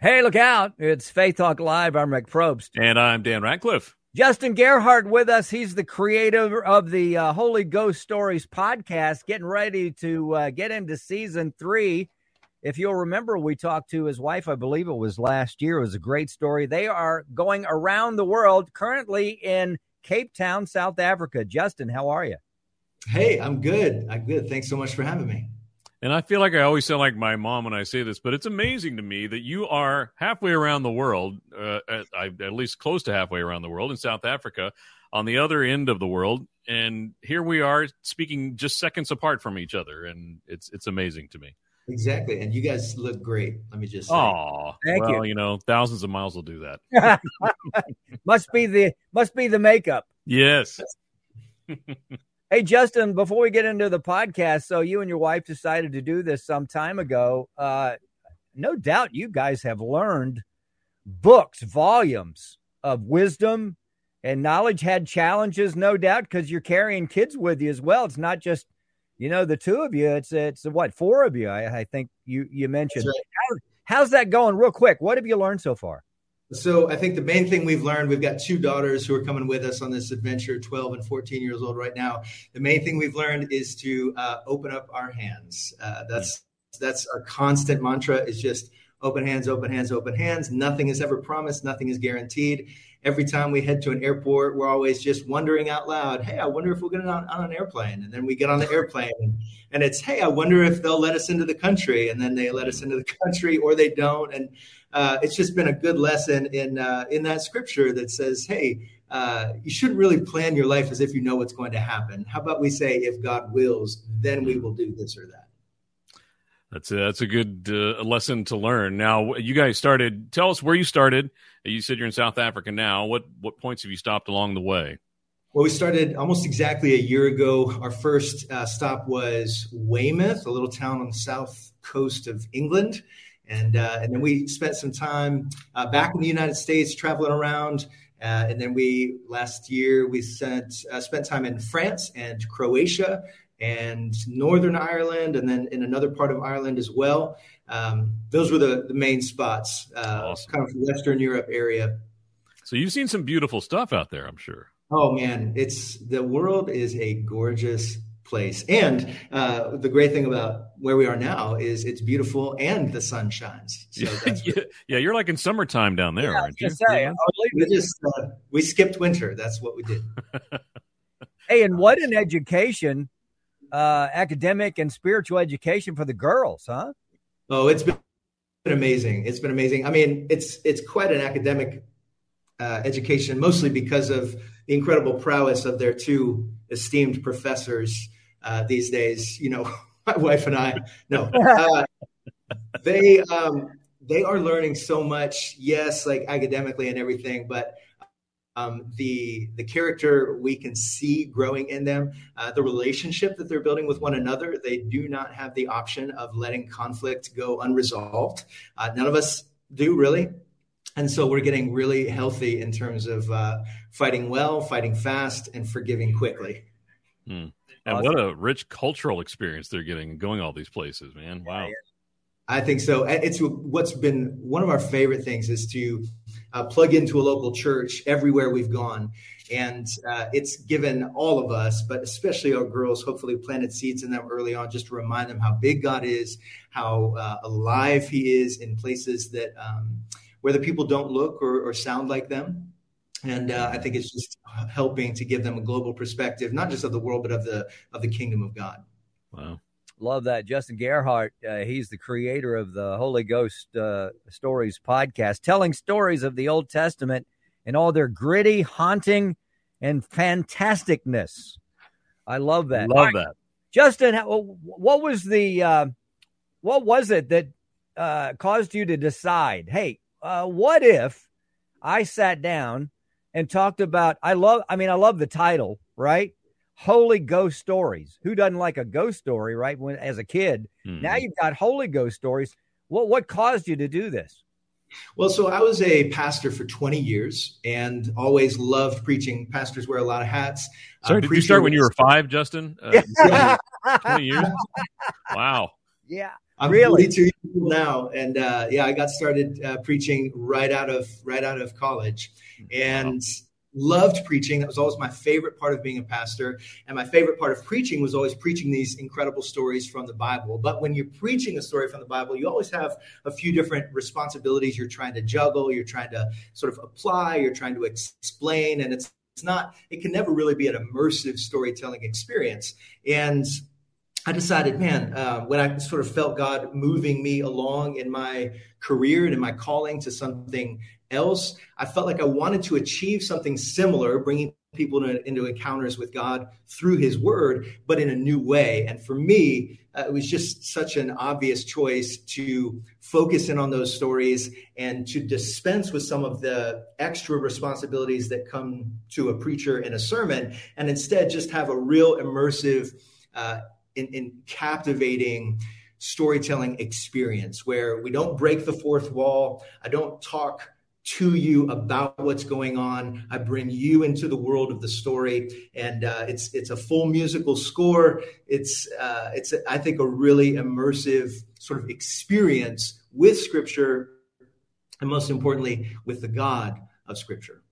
Hey, look out. It's Faith Talk Live. I'm Rick Probst. And I'm Dan Ratcliffe. Justin Gerhardt with us. He's the creator of the uh, Holy Ghost Stories podcast, getting ready to uh, get into season three. If you'll remember, we talked to his wife, I believe it was last year. It was a great story. They are going around the world, currently in Cape Town, South Africa. Justin, how are you? Hey, I'm good. I'm good. Thanks so much for having me. And I feel like I always sound like my mom when I say this, but it's amazing to me that you are halfway around the world, uh, at, at, least close to halfway around the world in South Africa, on the other end of the world, and here we are speaking just seconds apart from each other, and it's it's amazing to me. Exactly, and you guys look great. Let me just. Say. Oh, thank well, you. You know, thousands of miles will do that. must be the must be the makeup. Yes. Hey, Justin, before we get into the podcast, so you and your wife decided to do this some time ago. Uh, no doubt you guys have learned books, volumes of wisdom and knowledge, had challenges, no doubt, because you're carrying kids with you as well. It's not just, you know, the two of you, it's, it's what, four of you, I, I think you, you mentioned. Right. How, how's that going, real quick? What have you learned so far? So I think the main thing we've learned, we've got two daughters who are coming with us on this adventure, 12 and 14 years old right now. The main thing we've learned is to uh, open up our hands. Uh, that's that's our constant mantra is just open hands, open hands, open hands. Nothing is ever promised. Nothing is guaranteed. Every time we head to an airport, we're always just wondering out loud, hey, I wonder if we'll get on, on an airplane. And then we get on the airplane and it's, hey, I wonder if they'll let us into the country. And then they let us into the country or they don't. And uh, it's just been a good lesson in uh, in that scripture that says, "Hey, uh, you shouldn't really plan your life as if you know what's going to happen. How about we say, if God wills, then we will do this or that." That's a, that's a good uh, lesson to learn. Now, you guys started. Tell us where you started. You said you're in South Africa now. What what points have you stopped along the way? Well, we started almost exactly a year ago. Our first uh, stop was Weymouth, a little town on the south coast of England. And, uh, and then we spent some time uh, back in the United States traveling around. Uh, and then we last year we spent uh, spent time in France and Croatia and Northern Ireland, and then in another part of Ireland as well. Um, those were the, the main spots, uh, awesome. kind of Western Europe area. So you've seen some beautiful stuff out there, I'm sure. Oh man, it's the world is a gorgeous place. And uh, the great thing about where we are now is it's beautiful and the sun shines. So yeah, yeah, you're like in summertime down there, yeah, aren't you? Say, we just uh, we skipped winter. That's what we did. hey, and what an education, uh, academic and spiritual education for the girls, huh? Oh, it's been amazing. It's been amazing. I mean, it's it's quite an academic uh, education, mostly because of the incredible prowess of their two esteemed professors uh, these days. You know, my wife and I. No, uh, they um, they are learning so much. Yes, like academically and everything, but um, the the character we can see growing in them, uh, the relationship that they're building with one another. They do not have the option of letting conflict go unresolved. Uh, none of us do really, and so we're getting really healthy in terms of uh, fighting well, fighting fast, and forgiving quickly. Hmm. And awesome. what a rich cultural experience they're getting going all these places, man. Wow. I think so. It's what's been one of our favorite things is to uh, plug into a local church everywhere we've gone. And uh, it's given all of us, but especially our girls, hopefully planted seeds in them early on just to remind them how big God is, how uh, alive He is in places that um, where the people don't look or, or sound like them and uh, I think it's just helping to give them a global perspective, not just of the world, but of the of the kingdom of God. Wow, love that, Justin Gerhardt. Uh, he's the creator of the Holy Ghost uh, Stories podcast, telling stories of the Old Testament and all their gritty, haunting, and fantasticness. I love that. Love that, Justin. What was the uh, what was it that uh, caused you to decide, hey, uh, what if I sat down and talked about? I love, I mean, I love the title, right? Holy Ghost stories. Who doesn't like a ghost story, right? When as a kid, mm-hmm. now you've got Holy Ghost stories. What what caused you to do this? Well, so I was a pastor for 20 years and always loved preaching. Pastors wear a lot of hats. Sorry, uh, did you start when you were five, Justin? Uh, 20 years? Wow. Yeah. I'm really? 42 years old now, and uh, yeah, I got started uh, preaching right out of right out of college, and wow loved preaching. That was always my favorite part of being a pastor. And my favorite part of preaching was always preaching these incredible stories from the Bible. But when you're preaching a story from the Bible, you always have a few different responsibilities you're trying to juggle, you're trying to sort of apply, you're trying to explain. And it's, it's not, it can never really be an immersive storytelling experience. And I decided, man, uh, when I sort of felt God moving me along in my career and in my calling to something else. I felt like I wanted to achieve something similar, bringing people to, into encounters with God through His Word, but in a new way. And for me, uh, it was just such an obvious choice to focus in on those stories and to dispense with some of the extra responsibilities that come to a preacher in a sermon, and instead just have a real immersive, uh, in, in captivating storytelling experience where we don't break the fourth wall. I don't talk to you about what's going on. I bring you into the world of the story, and uh, it's it's a full musical score. It's uh, it's I think a really immersive sort of experience with Scripture, and most importantly, with the God of Scripture.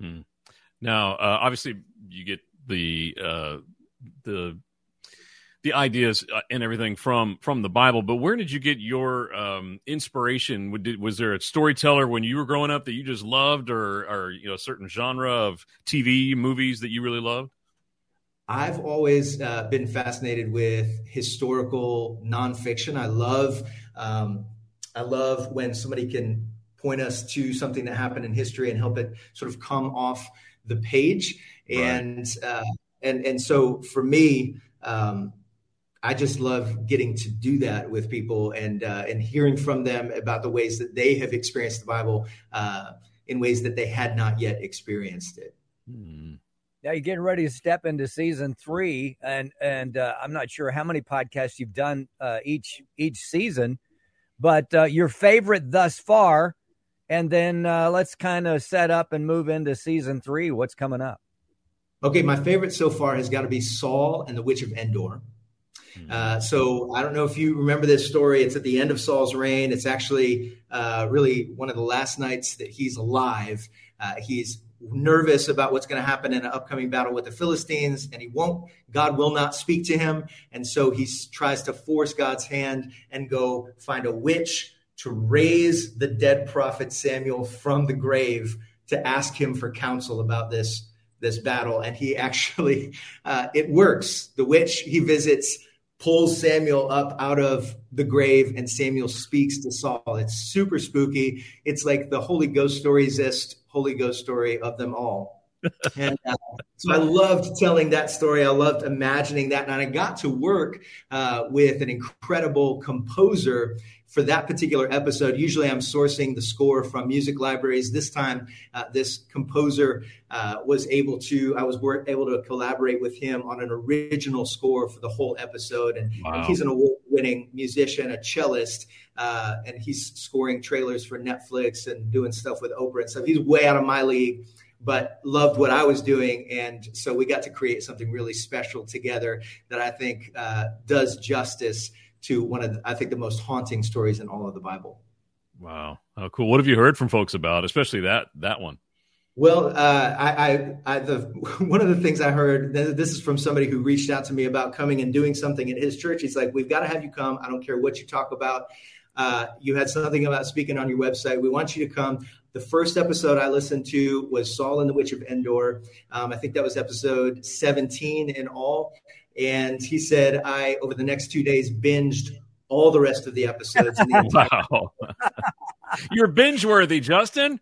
Hmm. Now, uh, obviously, you get the uh, the the ideas uh, and everything from from the Bible. But where did you get your um, inspiration? Was there a storyteller when you were growing up that you just loved, or or you know a certain genre of TV movies that you really loved? I've always uh, been fascinated with historical nonfiction. I love um, I love when somebody can point us to something that happened in history and help it sort of come off the page. Right. And uh, and and so for me, um, I just love getting to do that with people and uh, and hearing from them about the ways that they have experienced the Bible uh, in ways that they had not yet experienced it. Hmm. Now you're getting ready to step into season three, and and uh, I'm not sure how many podcasts you've done uh, each each season, but uh, your favorite thus far, and then uh, let's kind of set up and move into season three. What's coming up? Okay, my favorite so far has got to be Saul and the Witch of Endor. Hmm. Uh, so I don't know if you remember this story. It's at the end of Saul's reign. It's actually uh, really one of the last nights that he's alive. Uh, he's nervous about what's going to happen in an upcoming battle with the Philistines, and he won't. God will not speak to him, and so he tries to force God's hand and go find a witch to raise the dead prophet Samuel from the grave to ask him for counsel about this this battle. And he actually, uh, it works. The witch he visits pulls Samuel up out of the grave and Samuel speaks to Saul. It's super spooky. It's like the Holy Ghost stories Holy Ghost story of them all. And uh, so I loved telling that story. I loved imagining that. And I got to work uh, with an incredible composer for that particular episode. Usually I'm sourcing the score from music libraries. This time, uh, this composer uh, was able to, I was able to collaborate with him on an original score for the whole episode. And, wow. and he's an award winning musician, a cellist, uh, and he's scoring trailers for Netflix and doing stuff with Oprah and stuff. He's way out of my league but loved what I was doing. And so we got to create something really special together that I think uh, does justice to one of the, I think the most haunting stories in all of the Bible. Wow, oh, cool! What have you heard from folks about, especially that that one? Well, uh, I, I, I, the one of the things I heard. This is from somebody who reached out to me about coming and doing something at his church. He's like, "We've got to have you come. I don't care what you talk about. Uh, you had something about speaking on your website. We want you to come." The first episode I listened to was Saul and the Witch of Endor. Um, I think that was episode 17 in all. And he said, I, over the next two days, binged all the rest of the episodes. wow. You're binge worthy, Justin.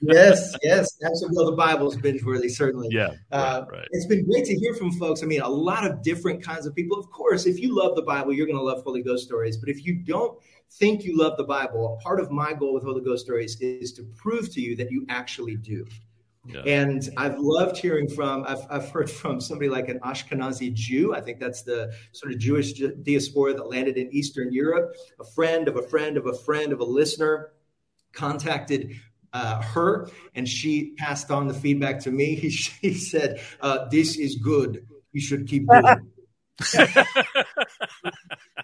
Yes, yes. Absolutely. Well, the Bible is binge worthy, certainly. Yeah. Uh, right, right. It's been great to hear from folks. I mean, a lot of different kinds of people. Of course, if you love the Bible, you're going to love Holy Ghost stories. But if you don't think you love the Bible, part of my goal with Holy Ghost stories is to prove to you that you actually do. Yeah. And I've loved hearing from, I've, I've heard from somebody like an Ashkenazi Jew. I think that's the sort of Jewish diaspora that landed in Eastern Europe. A friend of a friend of a friend of a listener contacted uh, her and she passed on the feedback to me. He, she said, uh, This is good. You should keep doing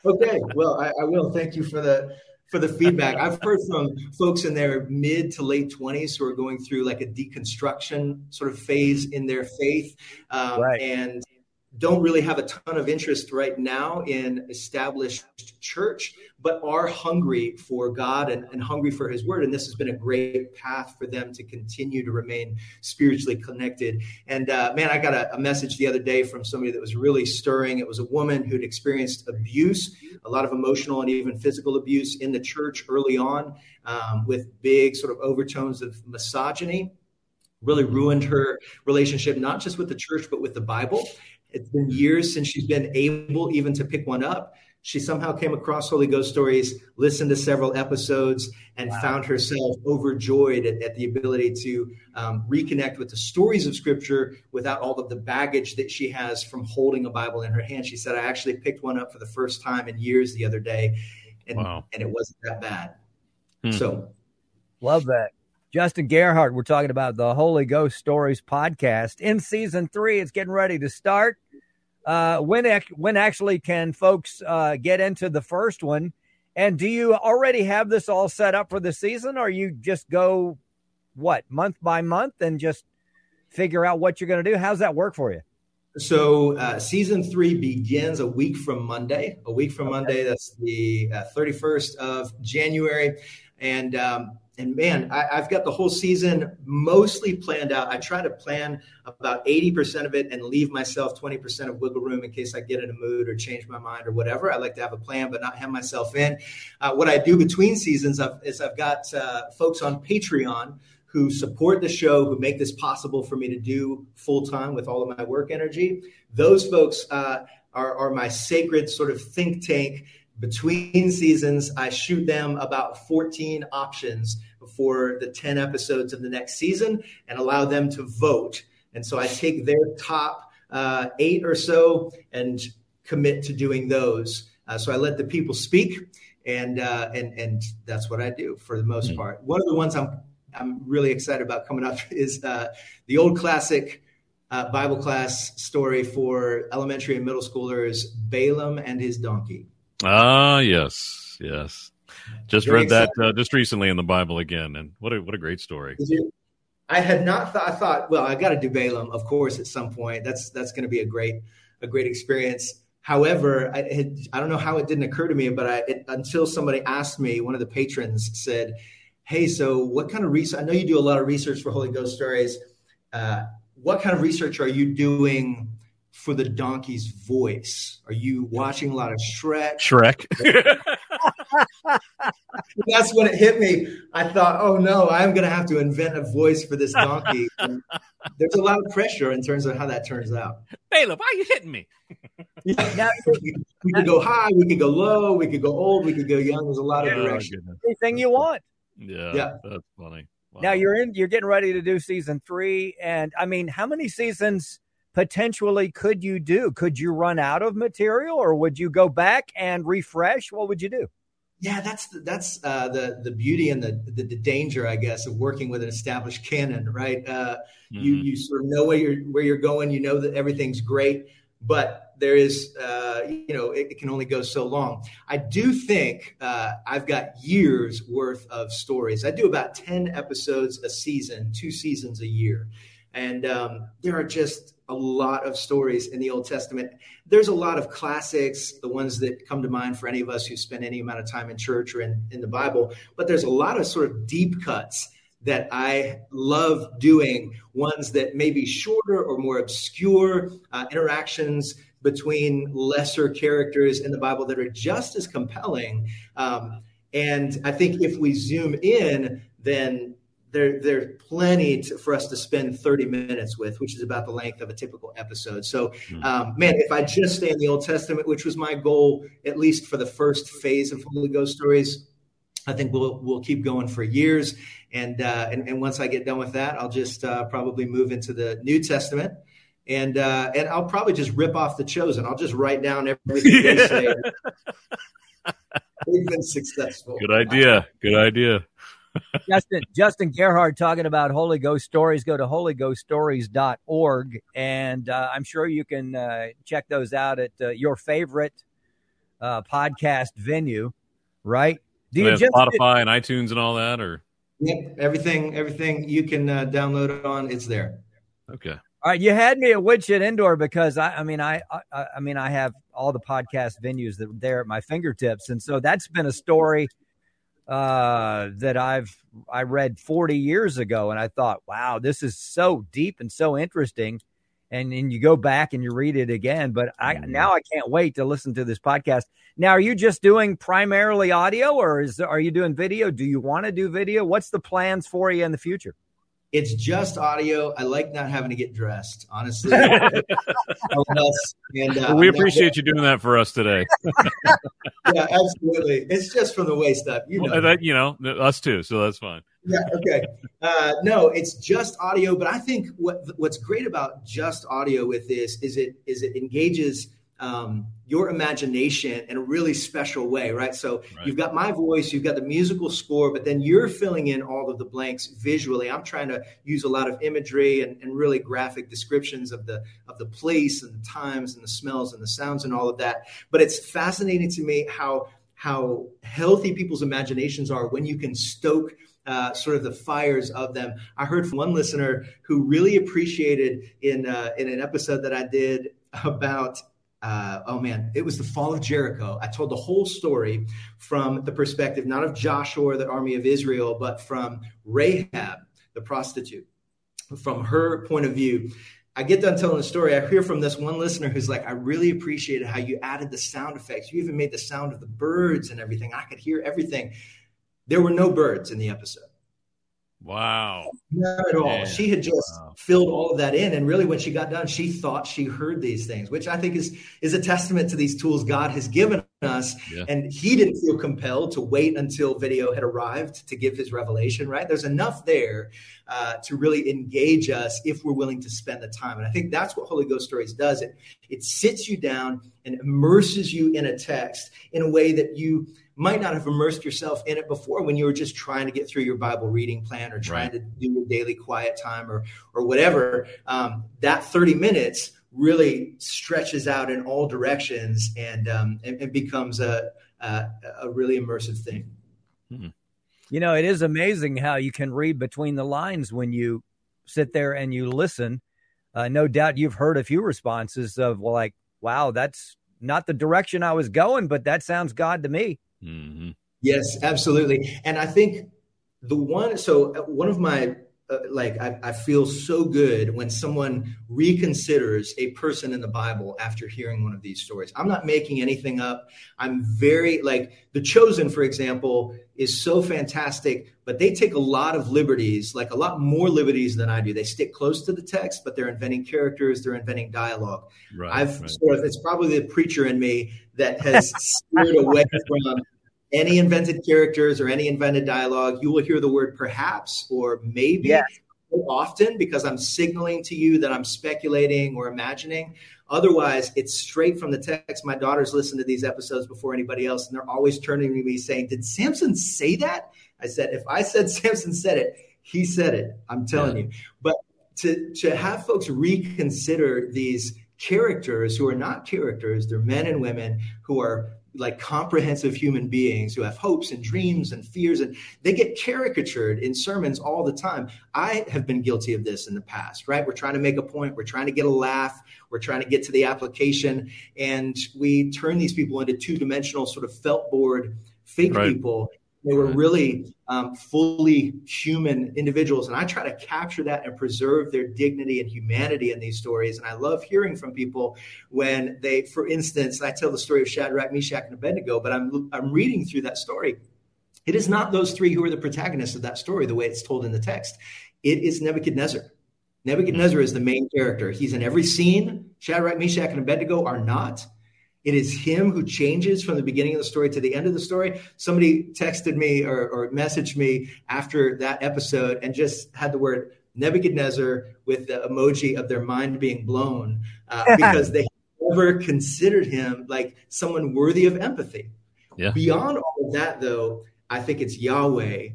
okay, well, I, I will. Thank you for the for the feedback. I've heard from folks in their mid to late 20s who are going through like a deconstruction sort of phase in their faith. Um, right. And don't really have a ton of interest right now in established church, but are hungry for God and, and, hungry for His Word. And this has been a great path for them to continue to remain spiritually connected. And uh, man, I got a, a, message the other day from somebody that was really stirring. It was a woman who'd experienced abuse, a lot of emotional and even physical abuse in the church early on, um, with big sort of overtones of misogyny really ruined her relationship, not just with the church, but with the Bible. It's been years since she's been able even to pick one up. She somehow came across Holy Ghost stories, listened to several episodes, and wow. found herself overjoyed at, at the ability to um, reconnect with the stories of Scripture without all of the baggage that she has from holding a Bible in her hand. She said, I actually picked one up for the first time in years the other day, and, wow. and it wasn't that bad. Hmm. So, love that. Justin Gerhardt, we're talking about the Holy Ghost Stories podcast. In season three, it's getting ready to start. Uh, when when actually can folks uh, get into the first one? And do you already have this all set up for the season, or you just go what month by month and just figure out what you're going to do? How's that work for you? So uh, season three begins a week from Monday. A week from okay. Monday, that's the uh, 31st of January, and um, and man, I, have got the whole season mostly planned out. I try to plan about 80% of it and leave myself 20% of wiggle room in case I get in a mood or change my mind or whatever. I like to have a plan, but not hem myself in. Uh, what I do between seasons I've, is I've got uh, folks on Patreon who support the show, who make this possible for me to do full time with all of my work energy. Those folks uh, are, are my sacred sort of think tank between seasons, I shoot them about 14 options for the 10 episodes of the next season and allow them to vote. And so I take their top uh, eight or so and commit to doing those. Uh, so I let the people speak, and uh, and and that's what I do for the most mm-hmm. part. One of the ones I'm I'm really excited about coming up is uh, the old classic uh, Bible class story for elementary and middle schoolers, Balaam and his donkey. Ah, yes, yes. Just Very read that uh, just recently in the Bible again, and what a what a great story. I had not thought. I thought, well, I got to do Balaam, of course, at some point. That's that's going to be a great a great experience. However, I, had, I don't know how it didn't occur to me, but I, it, until somebody asked me, one of the patrons said, "Hey, so what kind of research? I know you do a lot of research for Holy Ghost stories. Uh, what kind of research are you doing for the donkey's voice? Are you watching a lot of Shrek? Shrek. That's when it hit me. I thought, oh no, I'm going to have to invent a voice for this donkey. And there's a lot of pressure in terms of how that turns out. Balaam, why are you hitting me? now, we could go high, we could go low, we could go old, we could go young. There's a lot of oh, direction. Anything you want. Yeah, yeah, that's funny. Wow. Now you're in. You're getting ready to do season three, and I mean, how many seasons? Potentially could you do? Could you run out of material or would you go back and refresh? What would you do? Yeah, that's the, that's uh, the the beauty and the, the, the danger, I guess, of working with an established canon, right? Uh, mm-hmm. You you sort of know where you're where you're going. You know that everything's great, but there is uh, you know it, it, can only go so long. I do think uh, I've got years worth of stories. I do about ten episodes a season, two seasons a year, and um, there are just a lot of stories in the Old Testament. There's a lot of classics, the ones that come to mind for any of us who spend any amount of time in church or in, in the Bible, but there's a lot of sort of deep cuts that I love doing, ones that may be shorter or more obscure uh, interactions between lesser characters in the Bible that are just as compelling. Um, and I think if we zoom in, then there there's plenty to, for us to spend 30 minutes with, which is about the length of a typical episode. So, hmm. um, man, if I just stay in the Old Testament, which was my goal at least for the first phase of Holy Ghost stories, I think we'll we'll keep going for years. And uh, and, and once I get done with that, I'll just uh, probably move into the New Testament. And uh, and I'll probably just rip off the chosen. I'll just write down everything they say. We've been successful. Good idea. Good idea. Justin Justin Gerhardt talking about Holy Ghost stories. Go to holyghoststories.org, and uh, I'm sure you can uh, check those out at uh, your favorite uh, podcast venue, right? Do you just Spotify and iTunes and all that, or yep, everything everything you can uh, download it on, it's there. Okay. All right, you had me at Witch of Endor because I, I mean, I, I, I mean, I have all the podcast venues that are there at my fingertips, and so that's been a story uh, that I've I read 40 years ago, and I thought, wow, this is so deep and so interesting. And then you go back and you read it again. But I mm-hmm. now I can't wait to listen to this podcast. Now, are you just doing primarily audio, or is are you doing video? Do you want to do video? What's the plans for you in the future? It's just audio. I like not having to get dressed, honestly. and, uh, we appreciate you doing that for us today. yeah, absolutely. It's just from the waist up. You know, well, that, you know, us too. So that's fine. Yeah. Okay. Uh, no, it's just audio. But I think what what's great about just audio with this is it is it engages um, your imagination in a really special way, right? So right. you've got my voice, you've got the musical score, but then you're filling in all of the blanks visually. I'm trying to use a lot of imagery and, and really graphic descriptions of the of the place and the times and the smells and the sounds and all of that. But it's fascinating to me how how healthy people's imaginations are when you can stoke uh, sort of the fires of them. I heard from one listener who really appreciated in uh, in an episode that I did about uh, oh man, it was the fall of Jericho. I told the whole story from the perspective not of Joshua or the army of Israel, but from Rahab, the prostitute, from her point of view. I get done telling the story. I hear from this one listener who's like, I really appreciated how you added the sound effects. You even made the sound of the birds and everything. I could hear everything. There were no birds in the episode. Wow. Not at all. Man. She had just wow. filled all of that in. And really, when she got done, she thought she heard these things, which I think is, is a testament to these tools God has given us. Yeah. And he didn't feel compelled to wait until video had arrived to give his revelation, right? There's enough there uh, to really engage us if we're willing to spend the time. And I think that's what Holy Ghost Stories does. It, it sits you down and immerses you in a text in a way that you might not have immersed yourself in it before when you were just trying to get through your Bible reading plan or trying right. to do your daily quiet time or or whatever. Um, that 30 minutes really stretches out in all directions and um, and, and, becomes a, a, a really immersive thing. Hmm. You know, it is amazing how you can read between the lines when you sit there and you listen. Uh, no doubt you've heard a few responses of well, like, "Wow, that's not the direction I was going, but that sounds God to me." Mm-hmm. Yes, absolutely. And I think the one, so uh, one of my, uh, like, I, I, feel so good when someone reconsiders a person in the Bible after hearing one of these stories. I'm not making anything up. I'm very, like, The Chosen, for example, is so fantastic, but they take a lot of liberties, like a lot more liberties than I do. They stick close to the text, but they're inventing characters, they're inventing dialogue. Right, I've right. sort of, it's probably the preacher in me that has steered away from any invented characters or any invented dialogue, you will hear the word perhaps or maybe often because I'm signaling to you that I'm speculating or imagining. Otherwise, it's straight from the text. My daughters listen to these episodes before anybody else, and they're always turning to me saying, Did Samson say that? I said, If I said Samson said it, he said it. I'm telling yeah. you. But to, to have folks reconsider these characters who are not characters, they're men and women who are like comprehensive human beings who have hopes and dreams and fears and they get caricatured in sermons all the time. I have been guilty of this in the past right? We're trying to make a point. We're trying to get a laugh. We're trying to get to the application. And we turn these people into two-dimensional sort of felt board fake right. people they were really um, fully human individuals. And I try to capture that and preserve their dignity and humanity in these stories. And I love hearing from people when they, for instance, I tell the story of Shadrach, Meshach, and Abednego, but I'm, I'm reading through that story It is not those three who are the protagonists of that story, the way it's told in the text. It is Nebuchadnezzar. Nebuchadnezzar is the main character. He's in every scene. Shadrach, Meshach, and Abednego are not. It is him who changes from the beginning of the story to the end of the story. Somebody texted me or, or messaged me after that episode and just had the word Nebuchadnezzar with the emoji of their mind being blown uh, because they never considered him like someone worthy of empathy. Yeah. Beyond all of that, though, I think it's Yahweh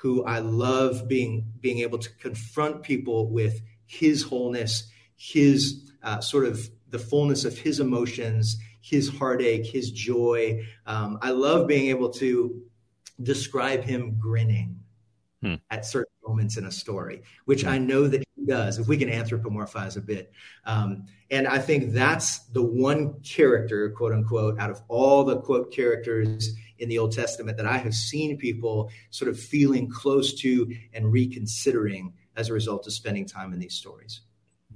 who I love being being able to confront people with His wholeness, His uh, sort of the fullness of His emotions, His heartache, His joy. Um, I love being able to describe Him grinning hmm. at certain moments in a story, which I know that He does. If we can anthropomorphize a bit, um, and I think that's the one character, quote unquote, out of all the quote characters in the Old Testament that I have seen people sort of feeling close to and reconsidering as a result of spending time in these stories.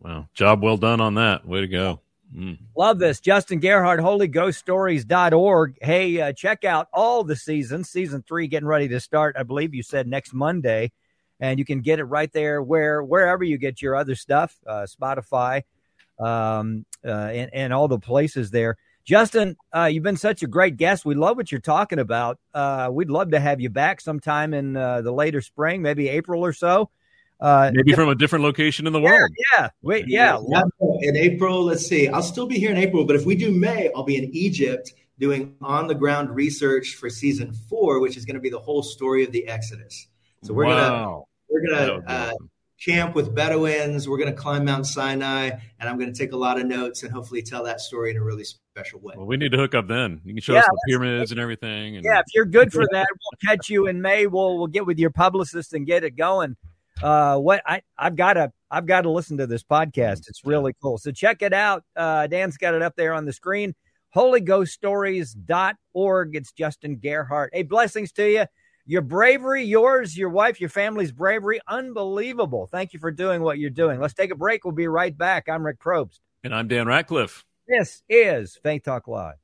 Wow. Job well done on that. Way to go. Mm. Love this. Justin Gerhardt, holyghoststories.org. Hey, uh, check out all the seasons. Season three getting ready to start, I believe you said next Monday. And you can get it right there where wherever you get your other stuff, uh, Spotify, um, uh, and, and all the places there. Justin, uh, you've been such a great guest. We love what you're talking about. Uh, we'd love to have you back sometime in uh, the later spring, maybe April or so. Uh, maybe from a different location in the world. Yeah, Wait, yeah. yeah. In April, let's see. I'll still be here in April, but if we do May, I'll be in Egypt doing on the ground research for season four, which is going to be the whole story of the Exodus. So we're wow. gonna we're gonna uh, camp with Bedouins. We're going to climb Mount Sinai, and I'm going to take a lot of notes and hopefully tell that story in a really special way. Well, we need to hook up then. You can show yeah, us the pyramids and everything. And- yeah, if you're good for that, we'll catch you in May. We'll we'll get with your publicist and get it going. Uh, what I I've got to I've got to listen to this podcast. It's really cool. So check it out. Uh, Dan's got it up there on the screen. HolyGhostStories.org. It's Justin Gerhardt. Hey, blessings to you. Your bravery, yours, your wife, your family's bravery, unbelievable. Thank you for doing what you're doing. Let's take a break. We'll be right back. I'm Rick Probst. And I'm Dan Ratcliffe. This is Faith Talk Live.